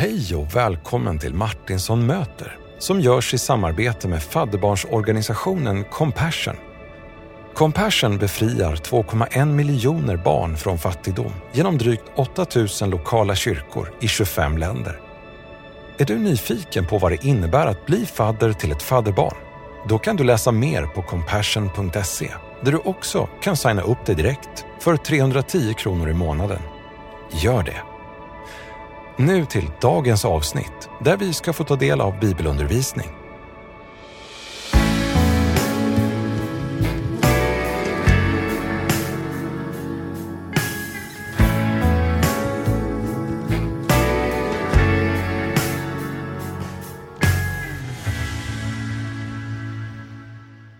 Hej och välkommen till Martinsson möter som görs i samarbete med fadderbarnsorganisationen Compassion. Compassion befriar 2,1 miljoner barn från fattigdom genom drygt 8 000 lokala kyrkor i 25 länder. Är du nyfiken på vad det innebär att bli fadder till ett fadderbarn? Då kan du läsa mer på compassion.se där du också kan signa upp dig direkt för 310 kronor i månaden. Gör det! Nu till dagens avsnitt där vi ska få ta del av bibelundervisning.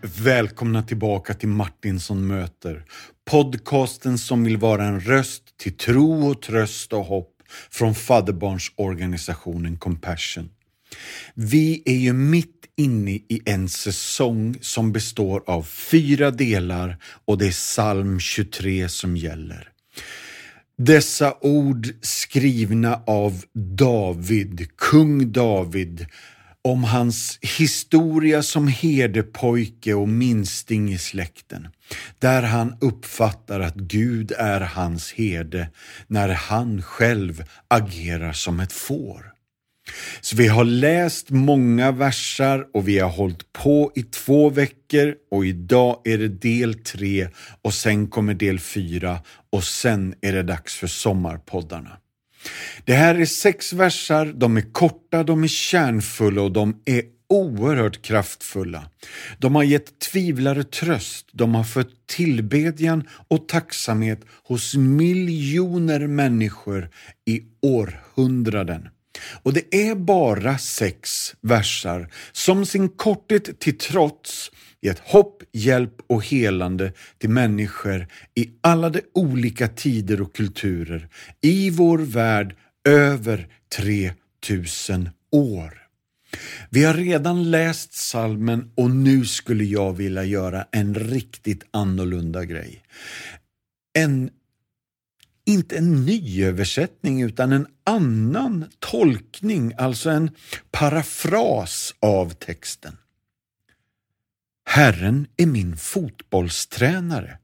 Välkomna tillbaka till Martinsson möter. Podcasten som vill vara en röst till tro och tröst och hopp från fadderbarnsorganisationen Compassion. Vi är ju mitt inne i en säsong som består av fyra delar och det är psalm 23 som gäller. Dessa ord skrivna av David, kung David, om hans historia som herdepojke och minsting i släkten, där han uppfattar att Gud är hans herde när han själv agerar som ett får. Så vi har läst många versar och vi har hållit på i två veckor och idag är det del tre och sen kommer del fyra och sen är det dags för sommarpoddarna. Det här är sex versar, de är korta, de är kärnfulla och de är oerhört kraftfulla. De har gett tvivlare tröst, de har fött tillbedjan och tacksamhet hos miljoner människor i århundraden. Och det är bara sex versar som sin korthet till trots gett hopp, hjälp och helande till människor i alla de olika tider och kulturer i vår värld över 3000 år. Vi har redan läst salmen och nu skulle jag vilja göra en riktigt annorlunda grej. En inte en ny översättning utan en annan tolkning, alltså en parafras av texten. Herren är min fotbollstränare.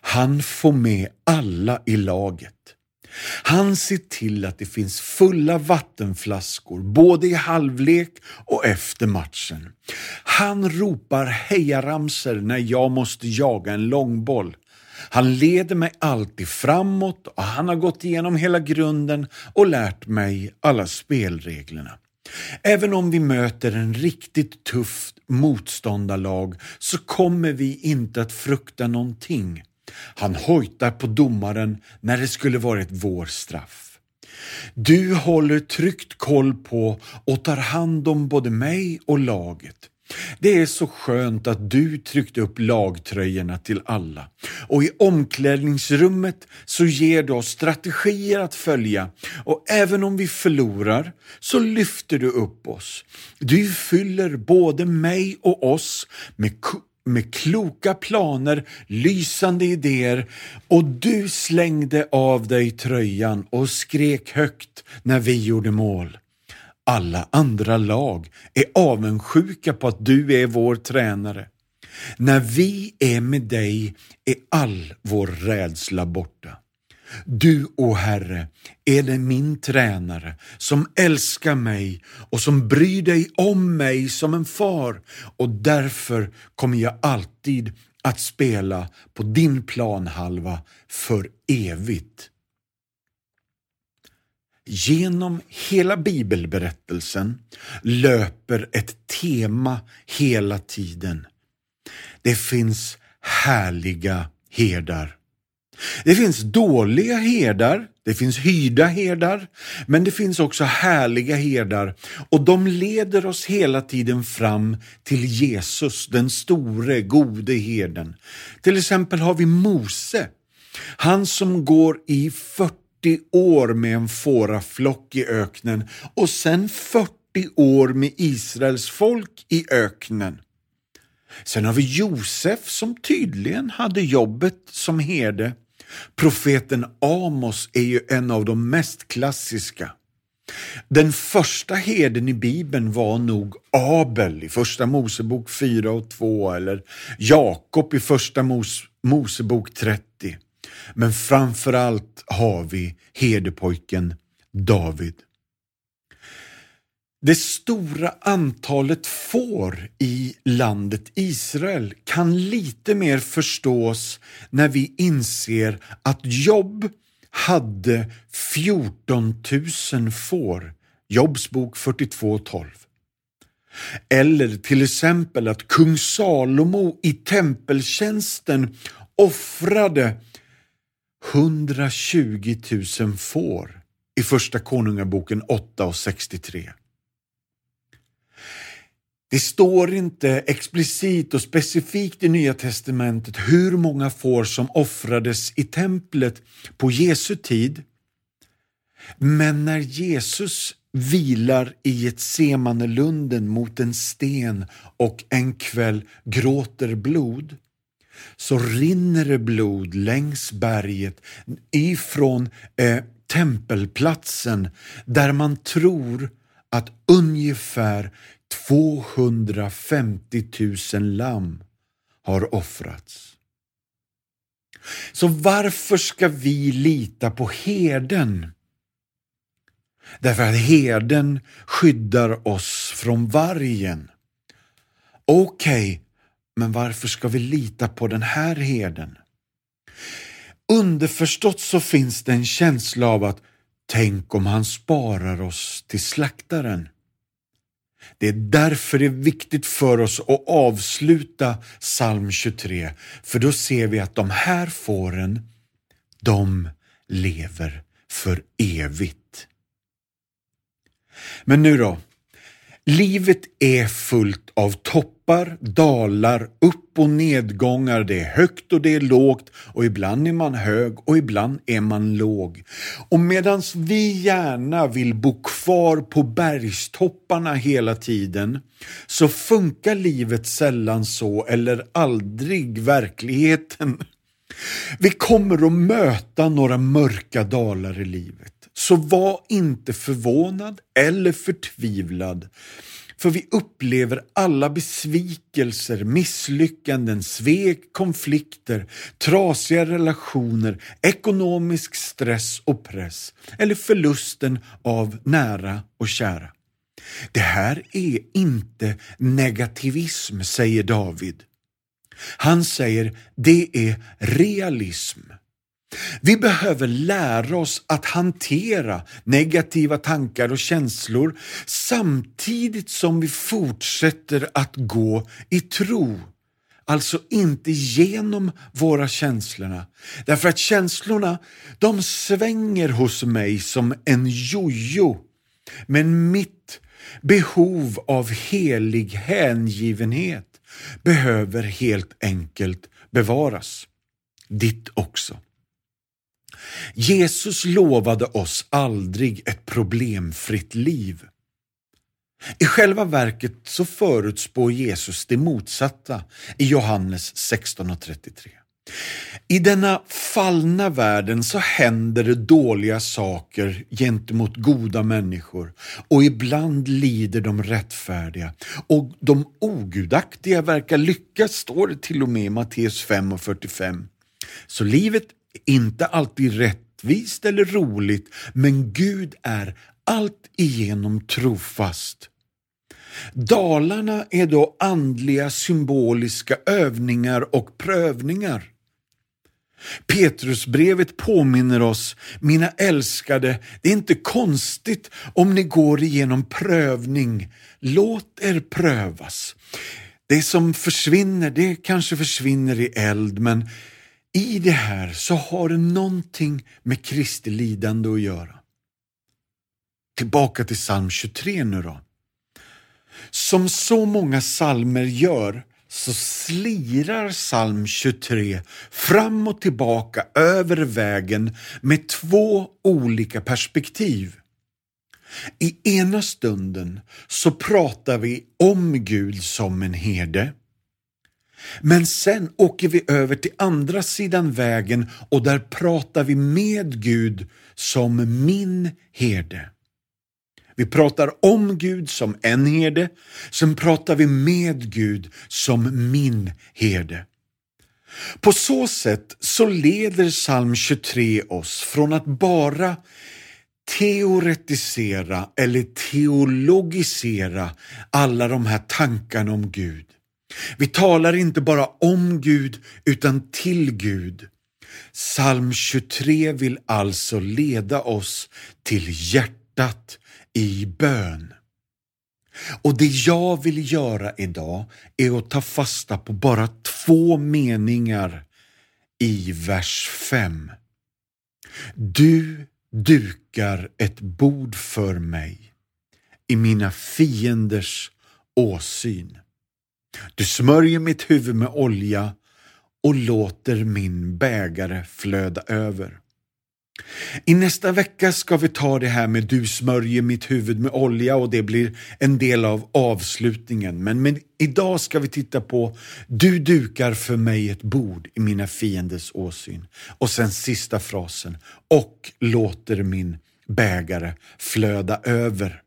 Han får med alla i laget. Han ser till att det finns fulla vattenflaskor både i halvlek och efter matchen. Han ropar hejaramser när jag måste jaga en långboll. Han leder mig alltid framåt och han har gått igenom hela grunden och lärt mig alla spelreglerna. Även om vi möter en riktigt tuff motståndarlag så kommer vi inte att frukta någonting. Han hojtar på domaren när det skulle varit vår straff. Du håller tryggt koll på och tar hand om både mig och laget. Det är så skönt att du tryckte upp lagtröjorna till alla och i omklädningsrummet så ger du oss strategier att följa och även om vi förlorar så lyfter du upp oss. Du fyller både mig och oss med med kloka planer, lysande idéer och du slängde av dig tröjan och skrek högt när vi gjorde mål. Alla andra lag är avundsjuka på att du är vår tränare. När vi är med dig är all vår rädsla borta. Du, o Herre, är det min tränare som älskar mig och som bryr dig om mig som en far och därför kommer jag alltid att spela på din planhalva för evigt. Genom hela bibelberättelsen löper ett tema hela tiden. Det finns härliga herdar. Det finns dåliga herdar, det finns hyrda herdar, men det finns också härliga herdar och de leder oss hela tiden fram till Jesus, den store, gode herden. Till exempel har vi Mose, han som går i 40 år med en fåraflock i öknen och sen 40 år med Israels folk i öknen. Sen har vi Josef som tydligen hade jobbet som herde. Profeten Amos är ju en av de mest klassiska. Den första herden i Bibeln var nog Abel i Första Mosebok 4 och 2 eller Jakob i Första Mos Mosebok 30. Men framför allt har vi herdepojken David. Det stora antalet får i landet Israel kan lite mer förstås när vi inser att Jobb hade 14 000 får. Jobs bok 42.12. Eller till exempel att kung Salomo i tempeltjänsten offrade 120 000 får i Första Konungaboken 8 och 63. Det står inte explicit och specifikt i Nya Testamentet hur många får som offrades i templet på Jesu tid. Men när Jesus vilar i ett Semanelunden mot en sten och en kväll gråter blod, så rinner det blod längs berget ifrån eh, tempelplatsen där man tror att ungefär 250 000 lamm har offrats. Så varför ska vi lita på herden? Därför att herden skyddar oss från vargen. Okej, okay, men varför ska vi lita på den här herden? Underförstått så finns det en känsla av att tänk om han sparar oss till slaktaren. Det är därför det är viktigt för oss att avsluta psalm 23, för då ser vi att de här fåren, de lever för evigt. Men nu då? Livet är fullt av toppar, dalar, upp och nedgångar. Det är högt och det är lågt och ibland är man hög och ibland är man låg. Och medan vi gärna vill bo kvar på bergstopparna hela tiden så funkar livet sällan så eller aldrig verkligheten. Vi kommer att möta några mörka dalar i livet. Så var inte förvånad eller förtvivlad. För vi upplever alla besvikelser, misslyckanden, svek, konflikter, trasiga relationer, ekonomisk stress och press eller förlusten av nära och kära. Det här är inte negativism, säger David. Han säger det är realism. Vi behöver lära oss att hantera negativa tankar och känslor samtidigt som vi fortsätter att gå i tro. Alltså inte genom våra känslorna. Därför att känslorna, de svänger hos mig som en jojo. Men mitt behov av helig hängivenhet behöver helt enkelt bevaras. Ditt också. Jesus lovade oss aldrig ett problemfritt liv. I själva verket så förutspår Jesus det motsatta i Johannes 16.33. I denna fallna världen så händer det dåliga saker gentemot goda människor och ibland lider de rättfärdiga och de ogudaktiga verkar lyckas, står det till och med i Matteus 5 och 45. Så livet är inte alltid rättvist eller roligt, men Gud är allt igenom trofast. Dalarna är då andliga symboliska övningar och prövningar. Petrusbrevet påminner oss, mina älskade, det är inte konstigt om ni går igenom prövning. Låt er prövas. Det som försvinner, det kanske försvinner i eld, men i det här så har det någonting med Kristi lidande att göra. Tillbaka till psalm 23 nu då. Som så många psalmer gör så slirar psalm 23 fram och tillbaka över vägen med två olika perspektiv. I ena stunden så pratar vi om Gud som en herde men sen åker vi över till andra sidan vägen och där pratar vi med Gud som min herde. Vi pratar om Gud som en herde, sen pratar vi med Gud som min herde. På så sätt så leder psalm 23 oss från att bara teoretisera eller teologisera alla de här tankarna om Gud. Vi talar inte bara om Gud utan till Gud. Psalm 23 vill alltså leda oss till hjärtat i bön. Och det jag vill göra idag är att ta fasta på bara två meningar i vers 5. Du dukar ett bord för mig i mina fienders åsyn. Du smörjer mitt huvud med olja och låter min bägare flöda över. I nästa vecka ska vi ta det här med du smörjer mitt huvud med olja och det blir en del av avslutningen. Men, men idag ska vi titta på du dukar för mig ett bord i mina fienders åsyn. Och sen sista frasen och låter min bägare flöda över.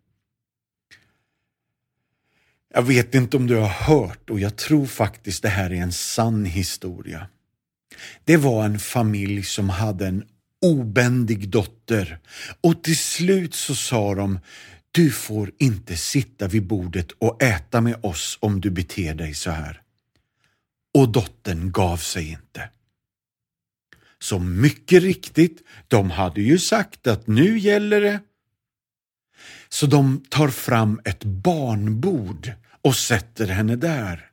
Jag vet inte om du har hört och jag tror faktiskt det här är en sann historia. Det var en familj som hade en obändig dotter och till slut så sa de du får inte sitta vid bordet och äta med oss om du beter dig så här. Och dottern gav sig inte. Så mycket riktigt, de hade ju sagt att nu gäller det. Så de tar fram ett barnbord och sätter henne där.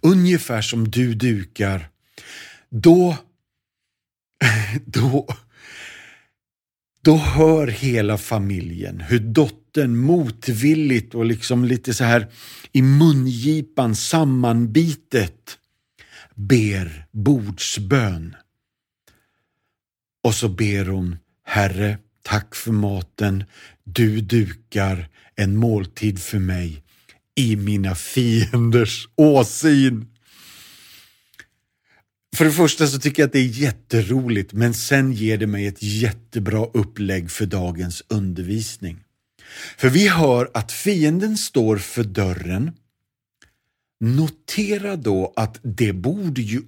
Ungefär som du dukar. Då då, då hör hela familjen hur dottern motvilligt och liksom lite så här i mungipan sammanbitet ber bordsbön. Och så ber hon Herre, tack för maten. Du dukar en måltid för mig i mina fienders åsyn. För det första så tycker jag att det är jätteroligt men sen ger det mig ett jättebra upplägg för dagens undervisning. För vi hör att fienden står för dörren. Notera då att det borde ju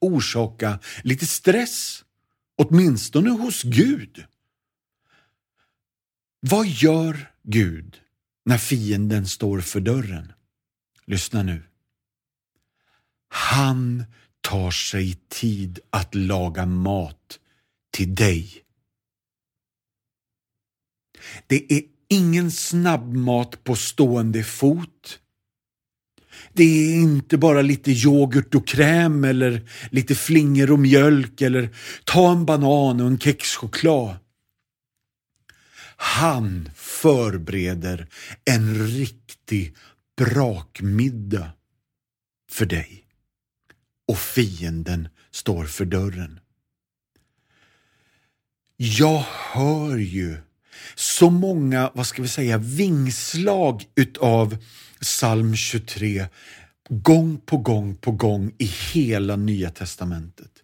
orsaka lite stress, åtminstone hos Gud. Vad gör Gud när fienden står för dörren? Lyssna nu. Han tar sig tid att laga mat till dig. Det är ingen snabbmat på stående fot. Det är inte bara lite yoghurt och kräm eller lite flingor och mjölk eller ta en banan och en kexchoklad. Han förbereder en riktig brakmiddag för dig och fienden står för dörren. Jag hör ju så många, vad ska vi säga, vingslag utav psalm 23 gång på gång på gång i hela Nya Testamentet.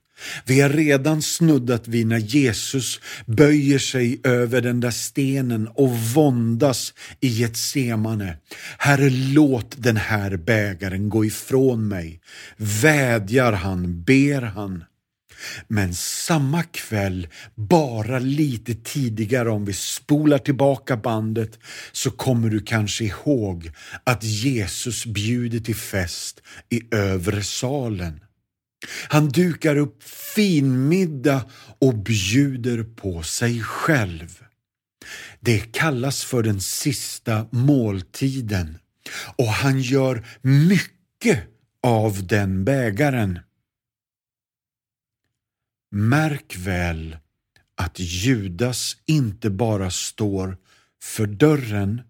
Vi har redan snuddat vid när Jesus böjer sig över den där stenen och våndas i Getsemane. Herre, låt den här bägaren gå ifrån mig. Vädjar han, ber han. Men samma kväll, bara lite tidigare om vi spolar tillbaka bandet, så kommer du kanske ihåg att Jesus bjuder till fest i övre salen. Han dukar upp finmiddag och bjuder på sig själv. Det kallas för den sista måltiden och han gör mycket av den bägaren. Märk väl att Judas inte bara står för dörren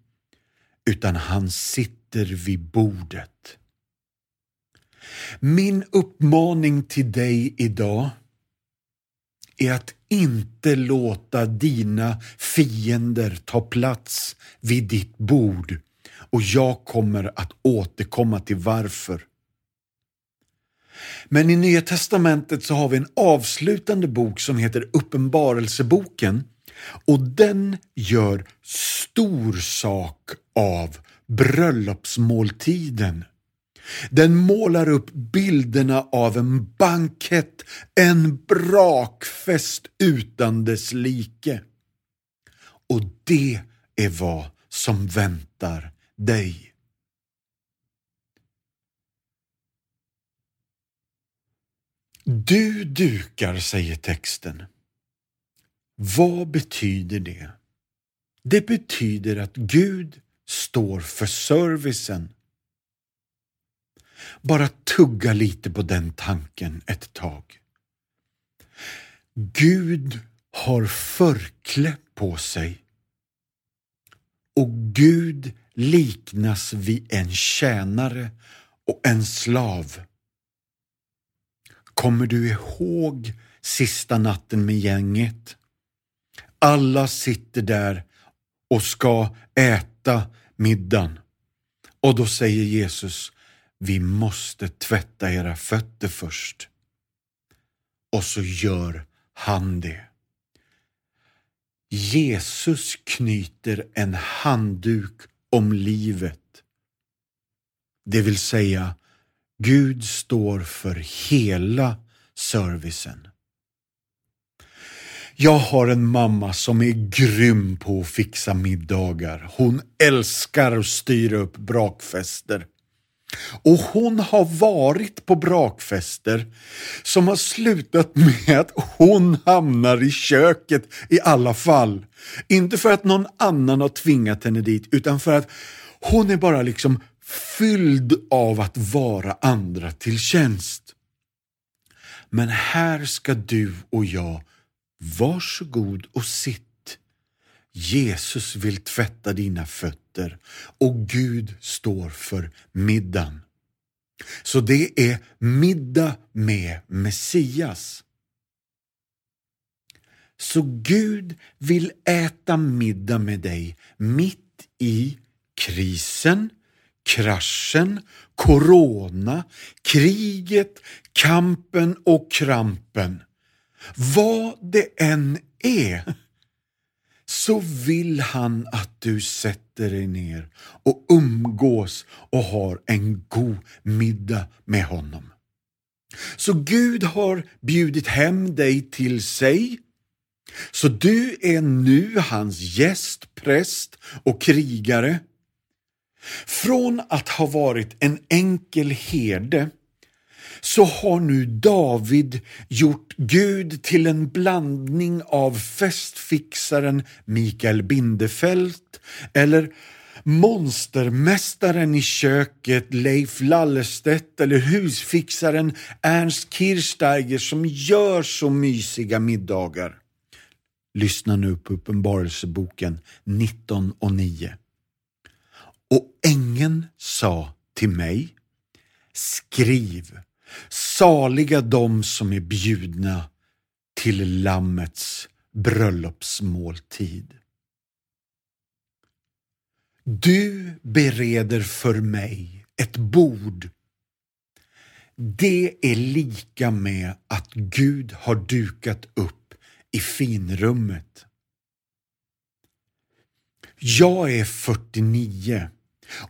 utan han sitter vid bordet. Min uppmaning till dig idag är att inte låta dina fiender ta plats vid ditt bord och jag kommer att återkomma till varför. Men i Nya Testamentet så har vi en avslutande bok som heter Uppenbarelseboken och den gör stor sak av bröllopsmåltiden. Den målar upp bilderna av en bankett, en brakfest utan dess like. Och det är vad som väntar dig. Du dukar, säger texten. Vad betyder det? Det betyder att Gud står för servicen. Bara tugga lite på den tanken ett tag. Gud har förkläde på sig och Gud liknas vid en tjänare och en slav. Kommer du ihåg sista natten med gänget? Alla sitter där och ska äta middagen. Och då säger Jesus, vi måste tvätta era fötter först. Och så gör han det. Jesus knyter en handduk om livet. Det vill säga, Gud står för hela servicen. Jag har en mamma som är grym på att fixa middagar. Hon älskar att styra upp brakfester. Och hon har varit på brakfester som har slutat med att hon hamnar i köket i alla fall. Inte för att någon annan har tvingat henne dit, utan för att hon är bara liksom fylld av att vara andra till tjänst. Men här ska du och jag Varsågod och sitt. Jesus vill tvätta dina fötter och Gud står för middagen. Så det är middag med Messias. Så Gud vill äta middag med dig mitt i krisen, kraschen, corona, kriget, kampen och krampen. Vad det än är så vill han att du sätter dig ner och umgås och har en god middag med honom. Så Gud har bjudit hem dig till sig. Så du är nu hans gäst, präst och krigare. Från att ha varit en enkel herde så har nu David gjort Gud till en blandning av festfixaren Mikael Bindefeld eller monstermästaren i köket Leif Lallestedt eller husfixaren Ernst Kirchsteiger som gör så mysiga middagar. Lyssna nu på Uppenbarelseboken 19 och 9. Och ängeln sa till mig, skriv Saliga de som är bjudna till Lammets bröllopsmåltid. Du bereder för mig ett bord. Det är lika med att Gud har dukat upp i finrummet. Jag är 49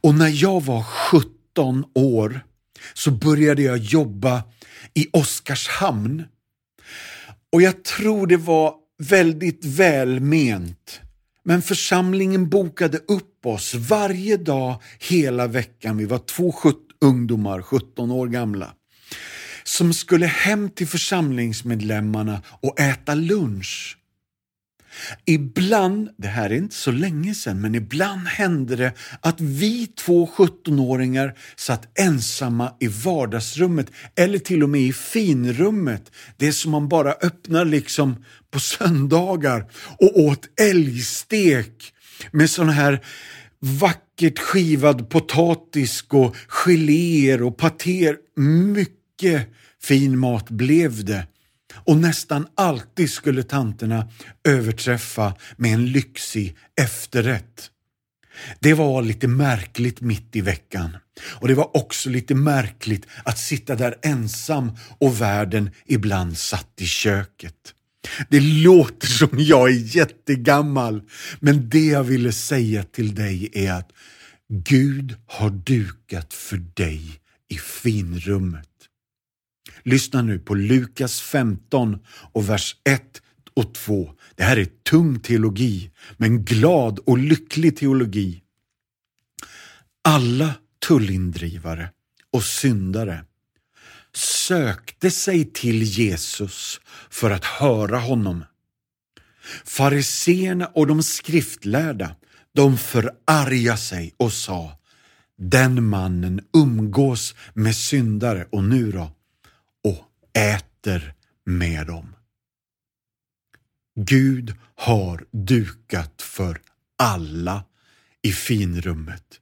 och när jag var 17 år så började jag jobba i Oskarshamn. Och jag tror det var väldigt välment. Men församlingen bokade upp oss varje dag hela veckan. Vi var två ungdomar, 17 år gamla, som skulle hem till församlingsmedlemmarna och äta lunch. Ibland, det här är inte så länge sedan, men ibland hände det att vi två 17-åringar satt ensamma i vardagsrummet eller till och med i finrummet, det som man bara öppnar liksom på söndagar och åt älgstek med sån här vackert skivad potatis och geléer och patéer. Mycket fin mat blev det. Och nästan alltid skulle tanterna överträffa med en lyxig efterrätt. Det var lite märkligt mitt i veckan. Och det var också lite märkligt att sitta där ensam och världen ibland satt i köket. Det låter som jag är jättegammal, men det jag ville säga till dig är att Gud har dukat för dig i finrummet. Lyssna nu på Lukas 15 och vers 1 och 2. Det här är tung teologi, men glad och lycklig teologi. Alla tullindrivare och syndare sökte sig till Jesus för att höra honom. Fariseerna och de skriftlärda, de förarga sig och sa den mannen umgås med syndare och nu då, äter med dem. Gud har dukat för alla i finrummet.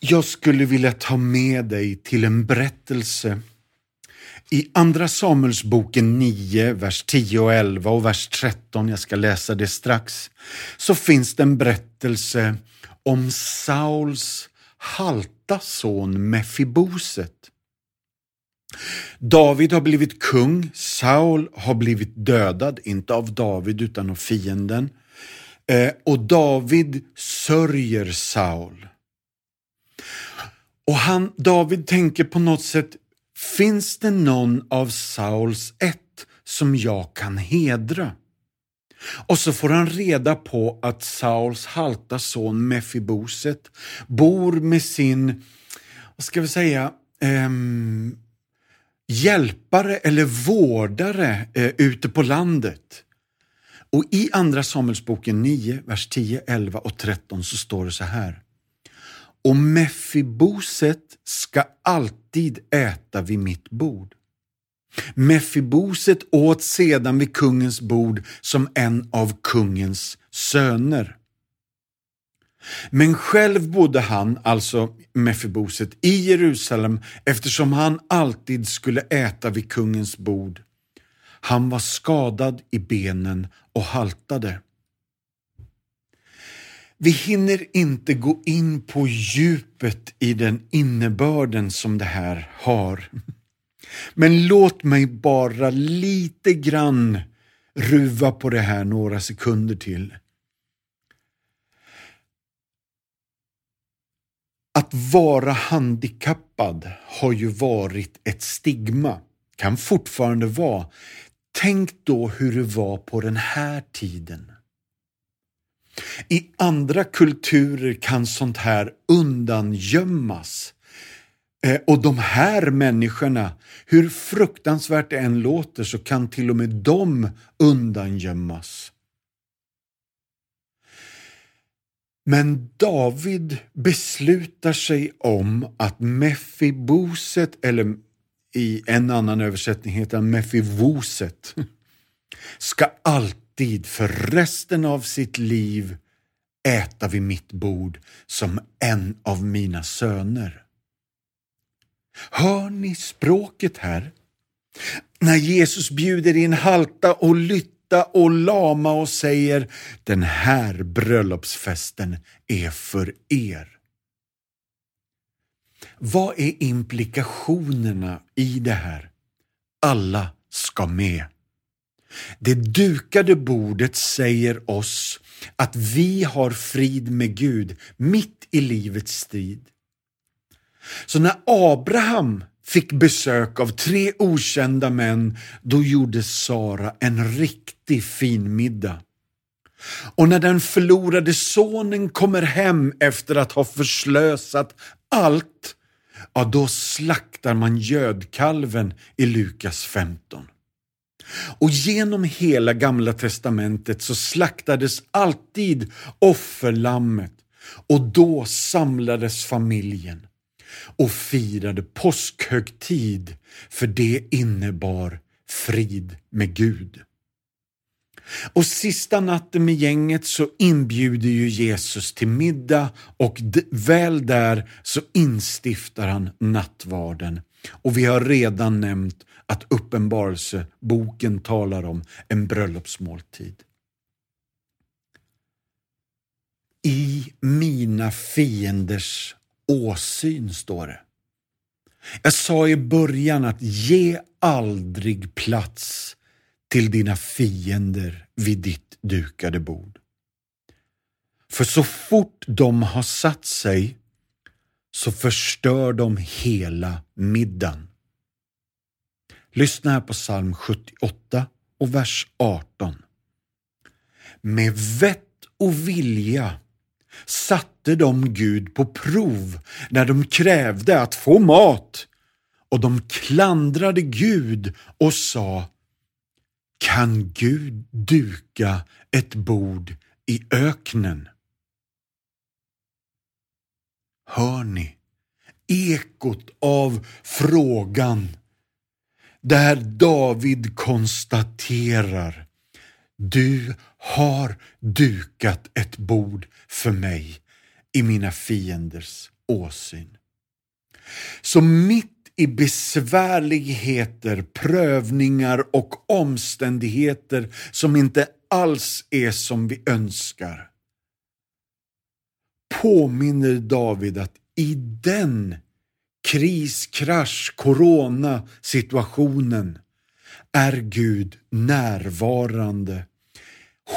Jag skulle vilja ta med dig till en berättelse i Andra Samuelsboken 9, vers 10 och 11 och vers 13, jag ska läsa det strax, så finns det en berättelse om Sauls halta son Mefiboset. David har blivit kung, Saul har blivit dödad, inte av David utan av fienden. Eh, och David sörjer Saul. Och han, David tänker på något sätt, finns det någon av Sauls ett som jag kan hedra? Och så får han reda på att Sauls halta son Mefiboset bor med sin, vad ska vi säga, um, hjälpare eller vårdare eh, ute på landet. Och i Andra Samuelsboken 9, vers 10, 11 och 13 så står det så här. Och Mefiboset ska alltid äta vid mitt bord. Mefiboset åt sedan vid kungens bord som en av kungens söner. Men själv bodde han, alltså Mefiboset, i Jerusalem eftersom han alltid skulle äta vid kungens bord. Han var skadad i benen och haltade. Vi hinner inte gå in på djupet i den innebörden som det här har. Men låt mig bara lite grann ruva på det här några sekunder till. Att vara handikappad har ju varit ett stigma, kan fortfarande vara. Tänk då hur det var på den här tiden. I andra kulturer kan sånt här undangömmas. Eh, och de här människorna, hur fruktansvärt det än låter, så kan till och med de undangömmas. Men David beslutar sig om att Mefiboset, eller i en annan översättning heter han Mefivoset, ska alltid för resten av sitt liv äta vid mitt bord som en av mina söner. Hör ni språket här? När Jesus bjuder in halta och lytta och lama och säger den här bröllopsfesten är för er. Vad är implikationerna i det här? Alla ska med. Det dukade bordet säger oss att vi har frid med Gud mitt i livets strid. Så när Abraham fick besök av tre okända män, då gjorde Sara en riktig fin middag. Och när den förlorade sonen kommer hem efter att ha förslösat allt, ja då slaktar man gödkalven i Lukas 15. Och genom hela gamla testamentet så slaktades alltid offerlammet och då samlades familjen och firade påskhögtid för det innebar frid med Gud. Och sista natten med gänget så inbjuder ju Jesus till middag och väl där så instiftar han nattvarden. Och vi har redan nämnt att Uppenbarelseboken talar om en bröllopsmåltid. I mina fienders åsyn, står det. Jag sa i början att ge aldrig plats till dina fiender vid ditt dukade bord. För så fort de har satt sig så förstör de hela middagen. Lyssna här på psalm 78 och vers 18. Med vett och vilja satte de Gud på prov när de krävde att få mat och de klandrade Gud och sa Kan Gud duka ett bord i öknen? Hör ni ekot av frågan där David konstaterar du har dukat ett bord för mig i mina fienders åsyn. Så mitt i besvärligheter, prövningar och omständigheter som inte alls är som vi önskar påminner David att i den kris, krasch, corona situationen är Gud närvarande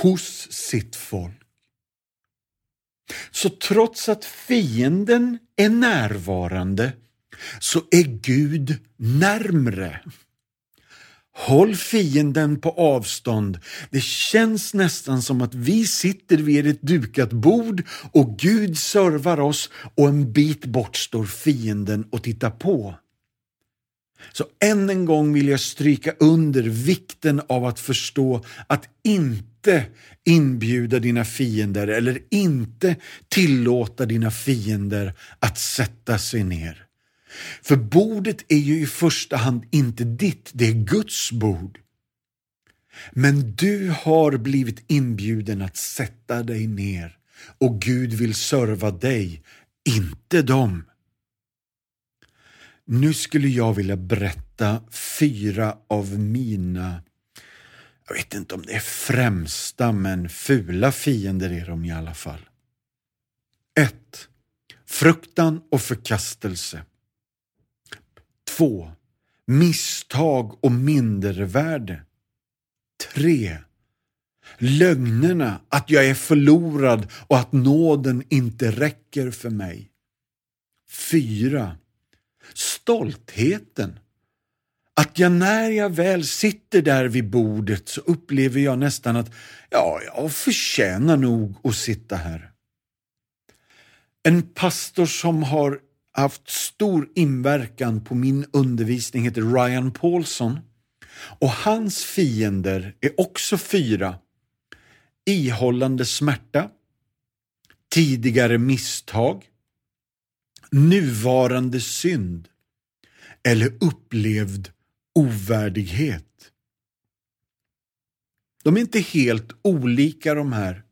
hos sitt folk. Så trots att fienden är närvarande så är Gud närmre. Håll fienden på avstånd. Det känns nästan som att vi sitter vid ett dukat bord och Gud servar oss och en bit bort står fienden och tittar på. Så än en gång vill jag stryka under vikten av att förstå att inte inbjuda dina fiender eller inte tillåta dina fiender att sätta sig ner. För bordet är ju i första hand inte ditt, det är Guds bord. Men du har blivit inbjuden att sätta dig ner och Gud vill serva dig, inte dem. Nu skulle jag vilja berätta fyra av mina, jag vet inte om det är främsta, men fula fiender är de i alla fall. 1. Fruktan och förkastelse. 2. Misstag och mindervärde. 3. Lögnerna att jag är förlorad och att nåden inte räcker för mig. 4. Stoltheten. Att jag när jag väl sitter där vid bordet så upplever jag nästan att ja, jag förtjänar nog att sitta här. En pastor som har haft stor inverkan på min undervisning heter Ryan Paulson och hans fiender är också fyra. Ihållande smärta, tidigare misstag, nuvarande synd eller upplevd ovärdighet. De är inte helt olika de här.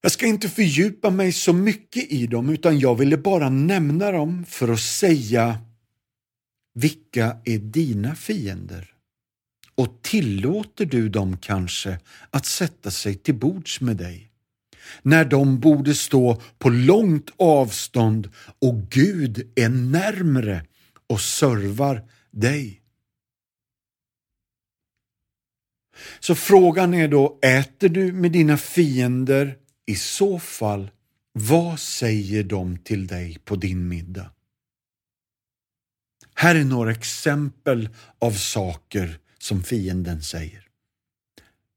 Jag ska inte fördjupa mig så mycket i dem utan jag ville bara nämna dem för att säga vilka är dina fiender? Och tillåter du dem kanske att sätta sig till bords med dig? När de borde stå på långt avstånd och Gud är närmre och servar dig. Så frågan är då, äter du med dina fiender i så fall, vad säger de till dig på din middag? Här är några exempel av saker som fienden säger.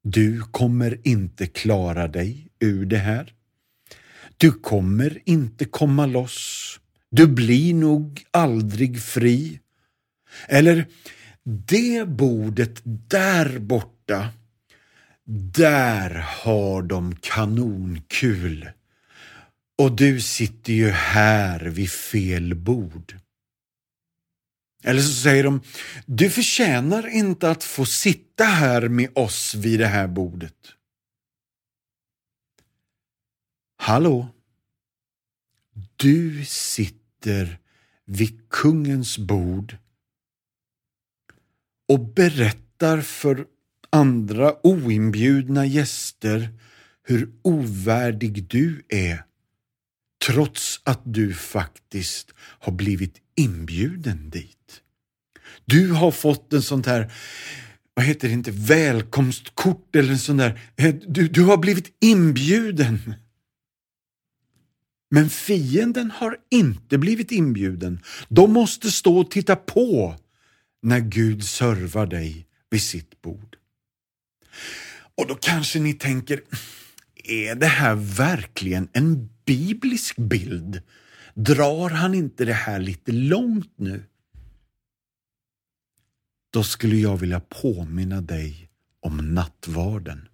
Du kommer inte klara dig ur det här. Du kommer inte komma loss. Du blir nog aldrig fri. Eller, det bordet där borta där har de kanonkul. Och du sitter ju här vid fel bord. Eller så säger de, du förtjänar inte att få sitta här med oss vid det här bordet. Hallå? Du sitter vid kungens bord och berättar för andra oinbjudna gäster hur ovärdig du är trots att du faktiskt har blivit inbjuden dit. Du har fått en sånt här vad heter det inte, välkomstkort eller en sån där. Du, du har blivit inbjuden. Men fienden har inte blivit inbjuden. De måste stå och titta på när Gud servar dig vid sitt bord. Och då kanske ni tänker, är det här verkligen en biblisk bild? Drar han inte det här lite långt nu? Då skulle jag vilja påminna dig om nattvarden.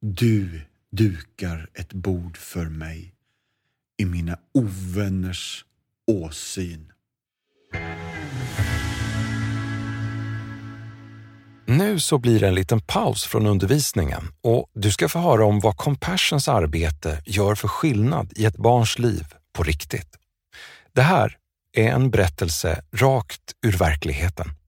Du dukar ett bord för mig i mina ovänners åsyn. Nu så blir det en liten paus från undervisningen och du ska få höra om vad Compassions arbete gör för skillnad i ett barns liv på riktigt. Det här är en berättelse rakt ur verkligheten.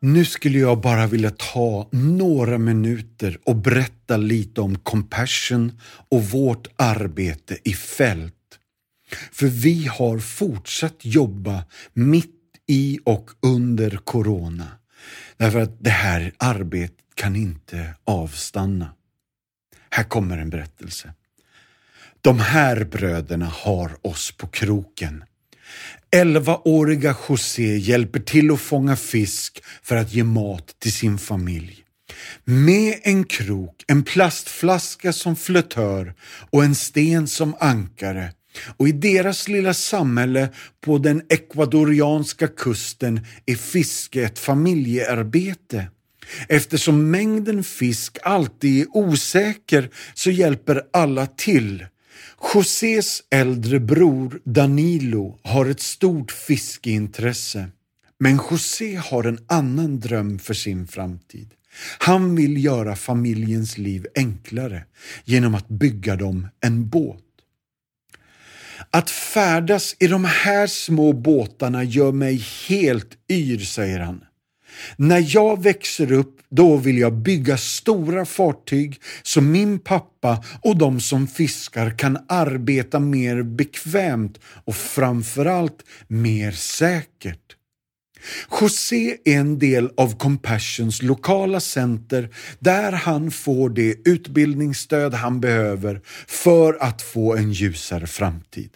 Nu skulle jag bara vilja ta några minuter och berätta lite om Compassion och vårt arbete i fält. För vi har fortsatt jobba mitt i och under Corona. Därför att det här arbetet kan inte avstanna. Här kommer en berättelse. De här bröderna har oss på kroken. Elvaåriga José hjälper till att fånga fisk för att ge mat till sin familj. Med en krok, en plastflaska som flötör och en sten som ankare och i deras lilla samhälle på den ekvadorianska kusten är fiske ett familjearbete. Eftersom mängden fisk alltid är osäker så hjälper alla till. Josés äldre bror Danilo har ett stort fiskeintresse. Men José har en annan dröm för sin framtid. Han vill göra familjens liv enklare genom att bygga dem en båt. Att färdas i de här små båtarna gör mig helt yr, säger han. När jag växer upp, då vill jag bygga stora fartyg så min pappa och de som fiskar kan arbeta mer bekvämt och framförallt mer säkert. José är en del av Compassions lokala center där han får det utbildningsstöd han behöver för att få en ljusare framtid.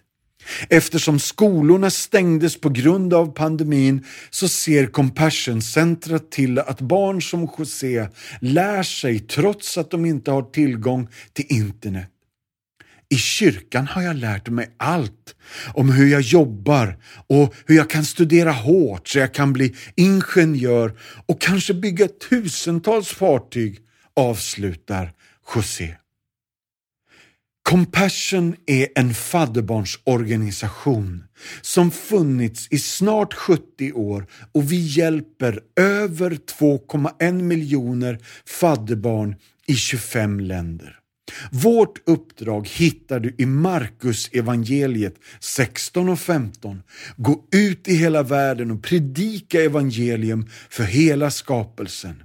Eftersom skolorna stängdes på grund av pandemin så ser Compassion-centret till att barn som José lär sig trots att de inte har tillgång till internet. I kyrkan har jag lärt mig allt om hur jag jobbar och hur jag kan studera hårt så jag kan bli ingenjör och kanske bygga tusentals fartyg, avslutar José. Compassion är en fadderbarnsorganisation som funnits i snart 70 år och vi hjälper över 2,1 miljoner fadderbarn i 25 länder. Vårt uppdrag hittar du i Markus evangeliet 16 och 15. Gå ut i hela världen och predika evangelium för hela skapelsen.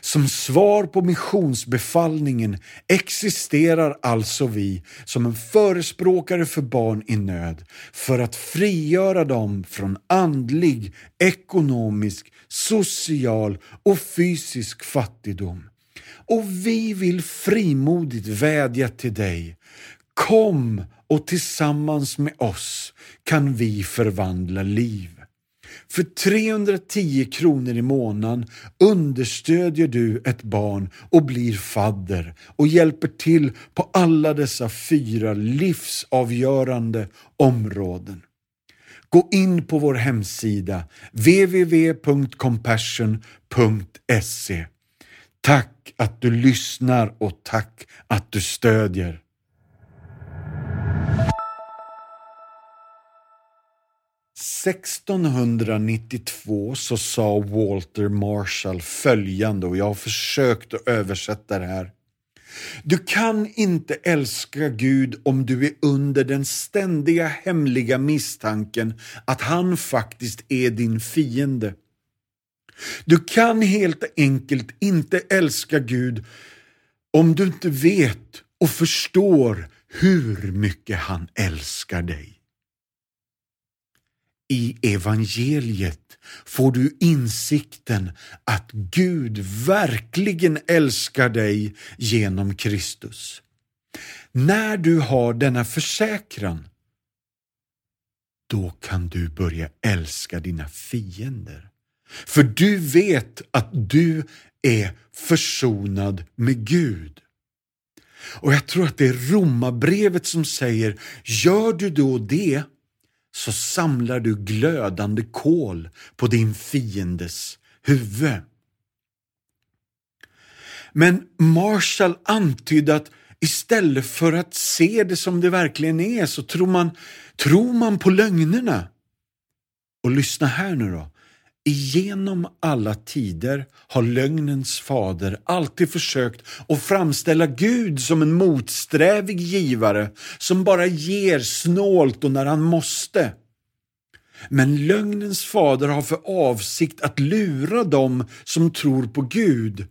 Som svar på missionsbefallningen existerar alltså vi som en förespråkare för barn i nöd för att frigöra dem från andlig, ekonomisk, social och fysisk fattigdom. Och vi vill frimodigt vädja till dig. Kom och tillsammans med oss kan vi förvandla liv. För 310 kronor i månaden understödjer du ett barn och blir fadder och hjälper till på alla dessa fyra livsavgörande områden. Gå in på vår hemsida www.compassion.se. Tack att du lyssnar och tack att du stödjer. 1692 så sa Walter Marshall följande och jag har försökt att översätta det här. Du kan inte älska Gud om du är under den ständiga hemliga misstanken att han faktiskt är din fiende. Du kan helt enkelt inte älska Gud om du inte vet och förstår hur mycket han älskar dig. I evangeliet får du insikten att Gud verkligen älskar dig genom Kristus. När du har denna försäkran, då kan du börja älska dina fiender. För du vet att du är försonad med Gud. Och jag tror att det är Romarbrevet som säger, gör du då det så samlar du glödande kol på din fiendes huvud. Men Marshall antydde att istället för att se det som det verkligen är så tror man, tror man på lögnerna. Och lyssna här nu då. Genom alla tider har lögnens fader alltid försökt att framställa Gud som en motsträvig givare som bara ger snålt och när han måste. Men lögnens fader har för avsikt att lura dem som tror på Gud.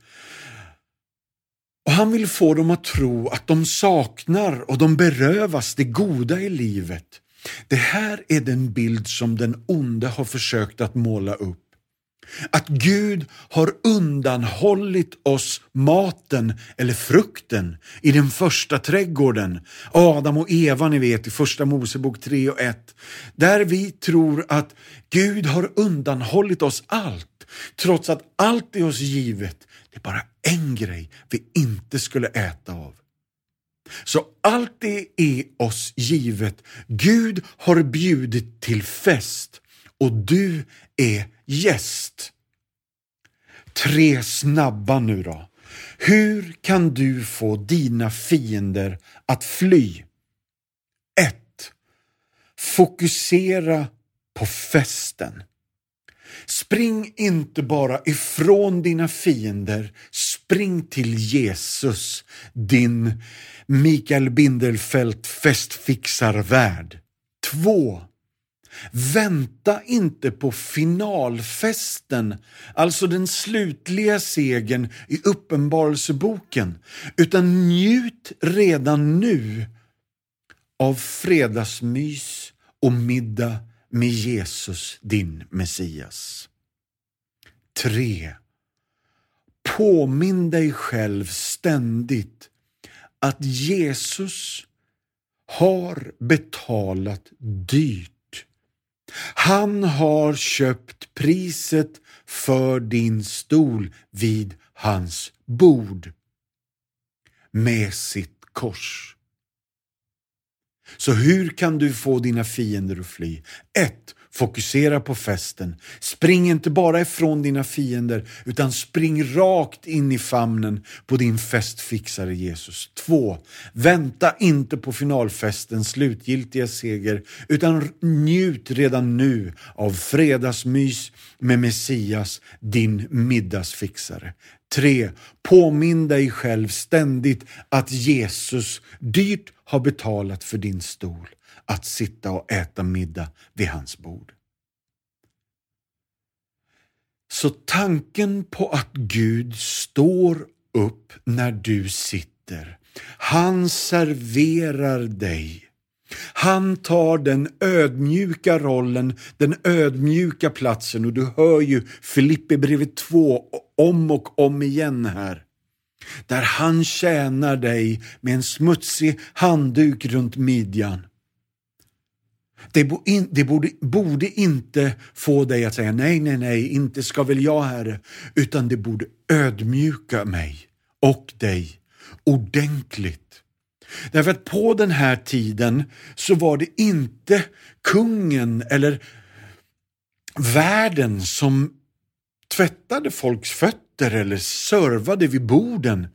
Och Han vill få dem att tro att de saknar och de berövas det goda i livet. Det här är den bild som den onde har försökt att måla upp. Att Gud har undanhållit oss maten eller frukten i den första trädgården. Adam och Eva, ni vet, i första Mosebok 3 och 1. Där vi tror att Gud har undanhållit oss allt, trots att allt är oss givet. Det är bara en grej vi inte skulle äta av. Så allt det är oss givet. Gud har bjudit till fest och du är gäst. Tre snabba nu då. Hur kan du få dina fiender att fly? 1. Fokusera på festen. Spring inte bara ifrån dina fiender, spring till Jesus, din Mikael Bindelfelt festfixarvärd. 2. Vänta inte på finalfesten, alltså den slutliga segern i Uppenbarelseboken, utan njut redan nu av fredagsmys och middag med Jesus, din Messias. 3. Påminn dig själv ständigt att Jesus har betalat dyrt han har köpt priset för din stol vid hans bord med sitt kors. Så hur kan du få dina fiender att fly? 1. Fokusera på festen. Spring inte bara ifrån dina fiender utan spring rakt in i famnen på din festfixare Jesus. 2. Vänta inte på finalfestens slutgiltiga seger utan njut redan nu av fredagsmys med Messias, din middagsfixare. 3. Påminn dig själv ständigt att Jesus dyrt har betalat för din stol att sitta och äta middag vid hans bord. Så tanken på att Gud står upp när du sitter, han serverar dig. Han tar den ödmjuka rollen, den ödmjuka platsen och du hör ju Filippi brevet 2 om och om igen här. Där han tjänar dig med en smutsig handduk runt midjan det, in, det borde, borde, inte få dig att säga nej, nej, nej, inte ska väl jag, Herre, utan det borde ödmjuka mig och dig ordentligt. Därför att på den här tiden så var det inte kungen eller världen som tvättade folks fötter eller servade vid borden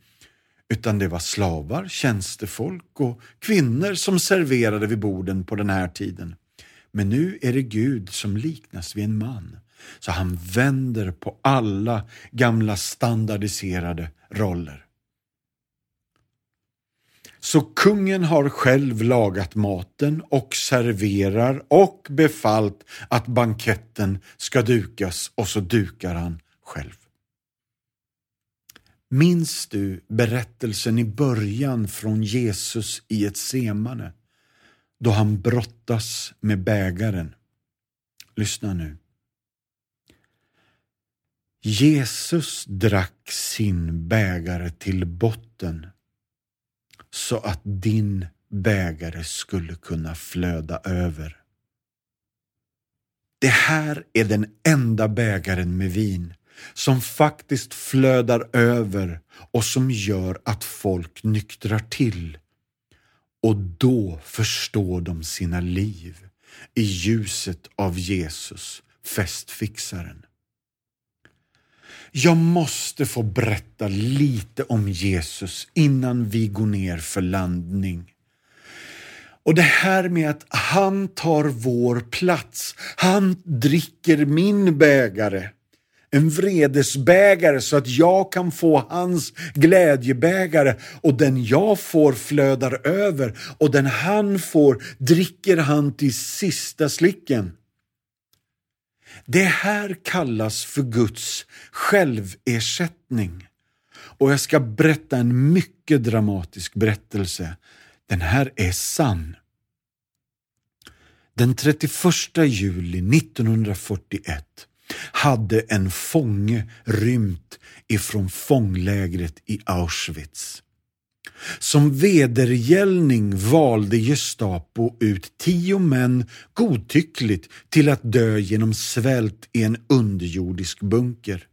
utan det var slavar, tjänstefolk och kvinnor som serverade vid borden på den här tiden. Men nu är det Gud som liknas vid en man, så han vänder på alla gamla standardiserade roller. Så kungen har själv lagat maten och serverar och befallt att banketten ska dukas och så dukar han själv. Minns du berättelsen i början från Jesus i ett semane då han brottas med bägaren? Lyssna nu. Jesus drack sin bägare till botten så att din bägare skulle kunna flöda över. Det här är den enda bägaren med vin som faktiskt flödar över och som gör att folk nyktrar till. Och då förstår de sina liv i ljuset av Jesus, festfixaren. Jag måste få berätta lite om Jesus innan vi går ner för landning. Och det här med att han tar vår plats, han dricker min bägare en vredesbägare så att jag kan få hans glädjebägare och den jag får flödar över och den han får dricker han till sista slicken. Det här kallas för Guds själversättning. Och jag ska berätta en mycket dramatisk berättelse. Den här är sann. Den 31 juli 1941 hade en fånge rymt ifrån fånglägret i Auschwitz. Som vedergällning valde Gestapo ut tio män godtyckligt till att dö genom svält i en underjordisk bunker.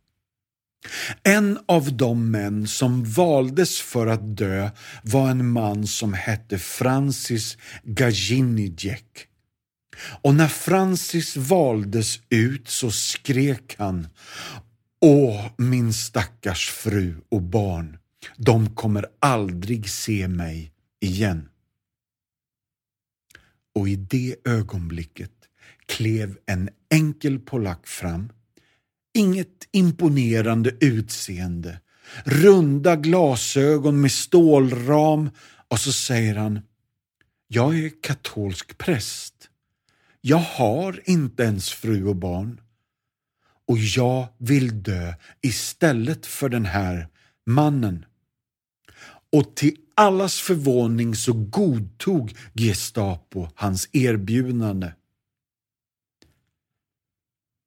En av de män som valdes för att dö var en man som hette Francis Gajinijek. Och när Francis valdes ut så skrek han Åh, min stackars fru och barn, de kommer aldrig se mig igen. Och i det ögonblicket klev en enkel polack fram. Inget imponerande utseende, runda glasögon med stålram och så säger han Jag är katolsk präst. Jag har inte ens fru och barn och jag vill dö istället för den här mannen. Och till allas förvåning så godtog Gestapo hans erbjudande.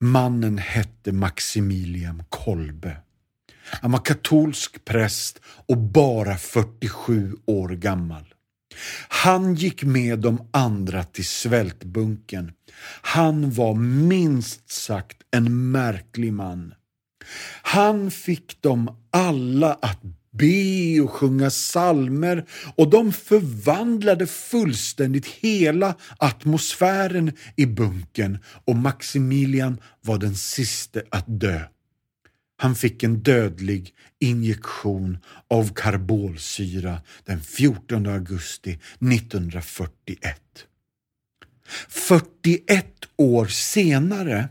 Mannen hette Maximilian Kolbe. Han var katolsk präst och bara 47 år gammal. Han gick med de andra till svältbunken. Han var minst sagt en märklig man. Han fick dem alla att be och sjunga salmer och de förvandlade fullständigt hela atmosfären i bunken och Maximilian var den siste att dö. Han fick en dödlig injektion av karbolsyra den 14 augusti 1941. 41 år senare,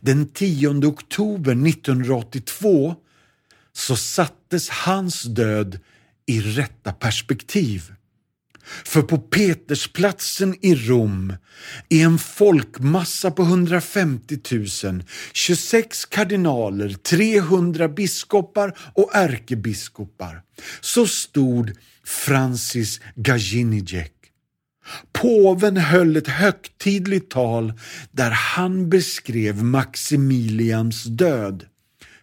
den 10 oktober 1982, så sattes hans död i rätta perspektiv. För på Petersplatsen i Rom i en folkmassa på 150 000, 26 kardinaler, 300 biskopar och ärkebiskopar. Så stod Francis Gajinijek. Påven höll ett högtidligt tal där han beskrev Maximilians död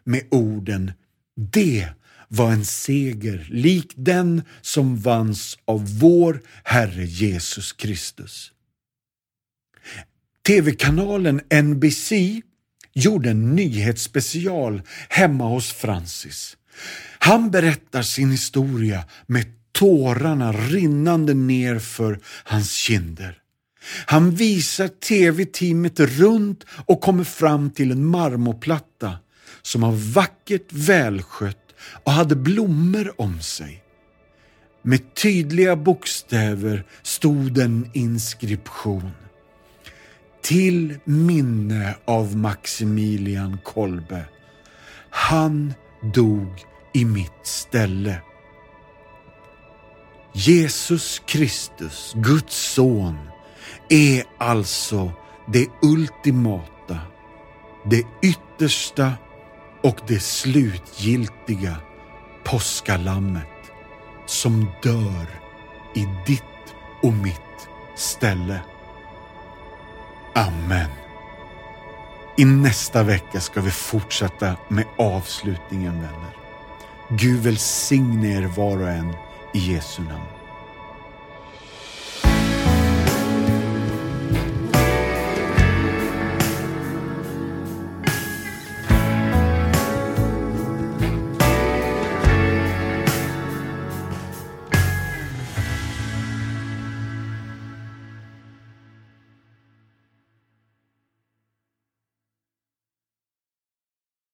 med orden Det var en seger lik den som vanns av vår Herre Jesus Kristus. TV-kanalen NBC gjorde en nyhetsspecial hemma hos Francis. Han berättar sin historia med tårarna rinnande ner för hans kinder. Han visar tv-teamet runt och kommer fram till en marmorplatta som var vackert välskött och hade blommor om sig. Med tydliga bokstäver stod en inskription. Till minne av Maximilian Kolbe. Han dog i mitt ställe. Jesus Kristus, Guds son, är alltså det ultimata, det yttersta och det slutgiltiga påskalammet som dör i ditt och mitt ställe. Amen. I nästa vecka ska vi fortsätta med avslutningen vänner. Gud välsigne er var och en i Jesu namn.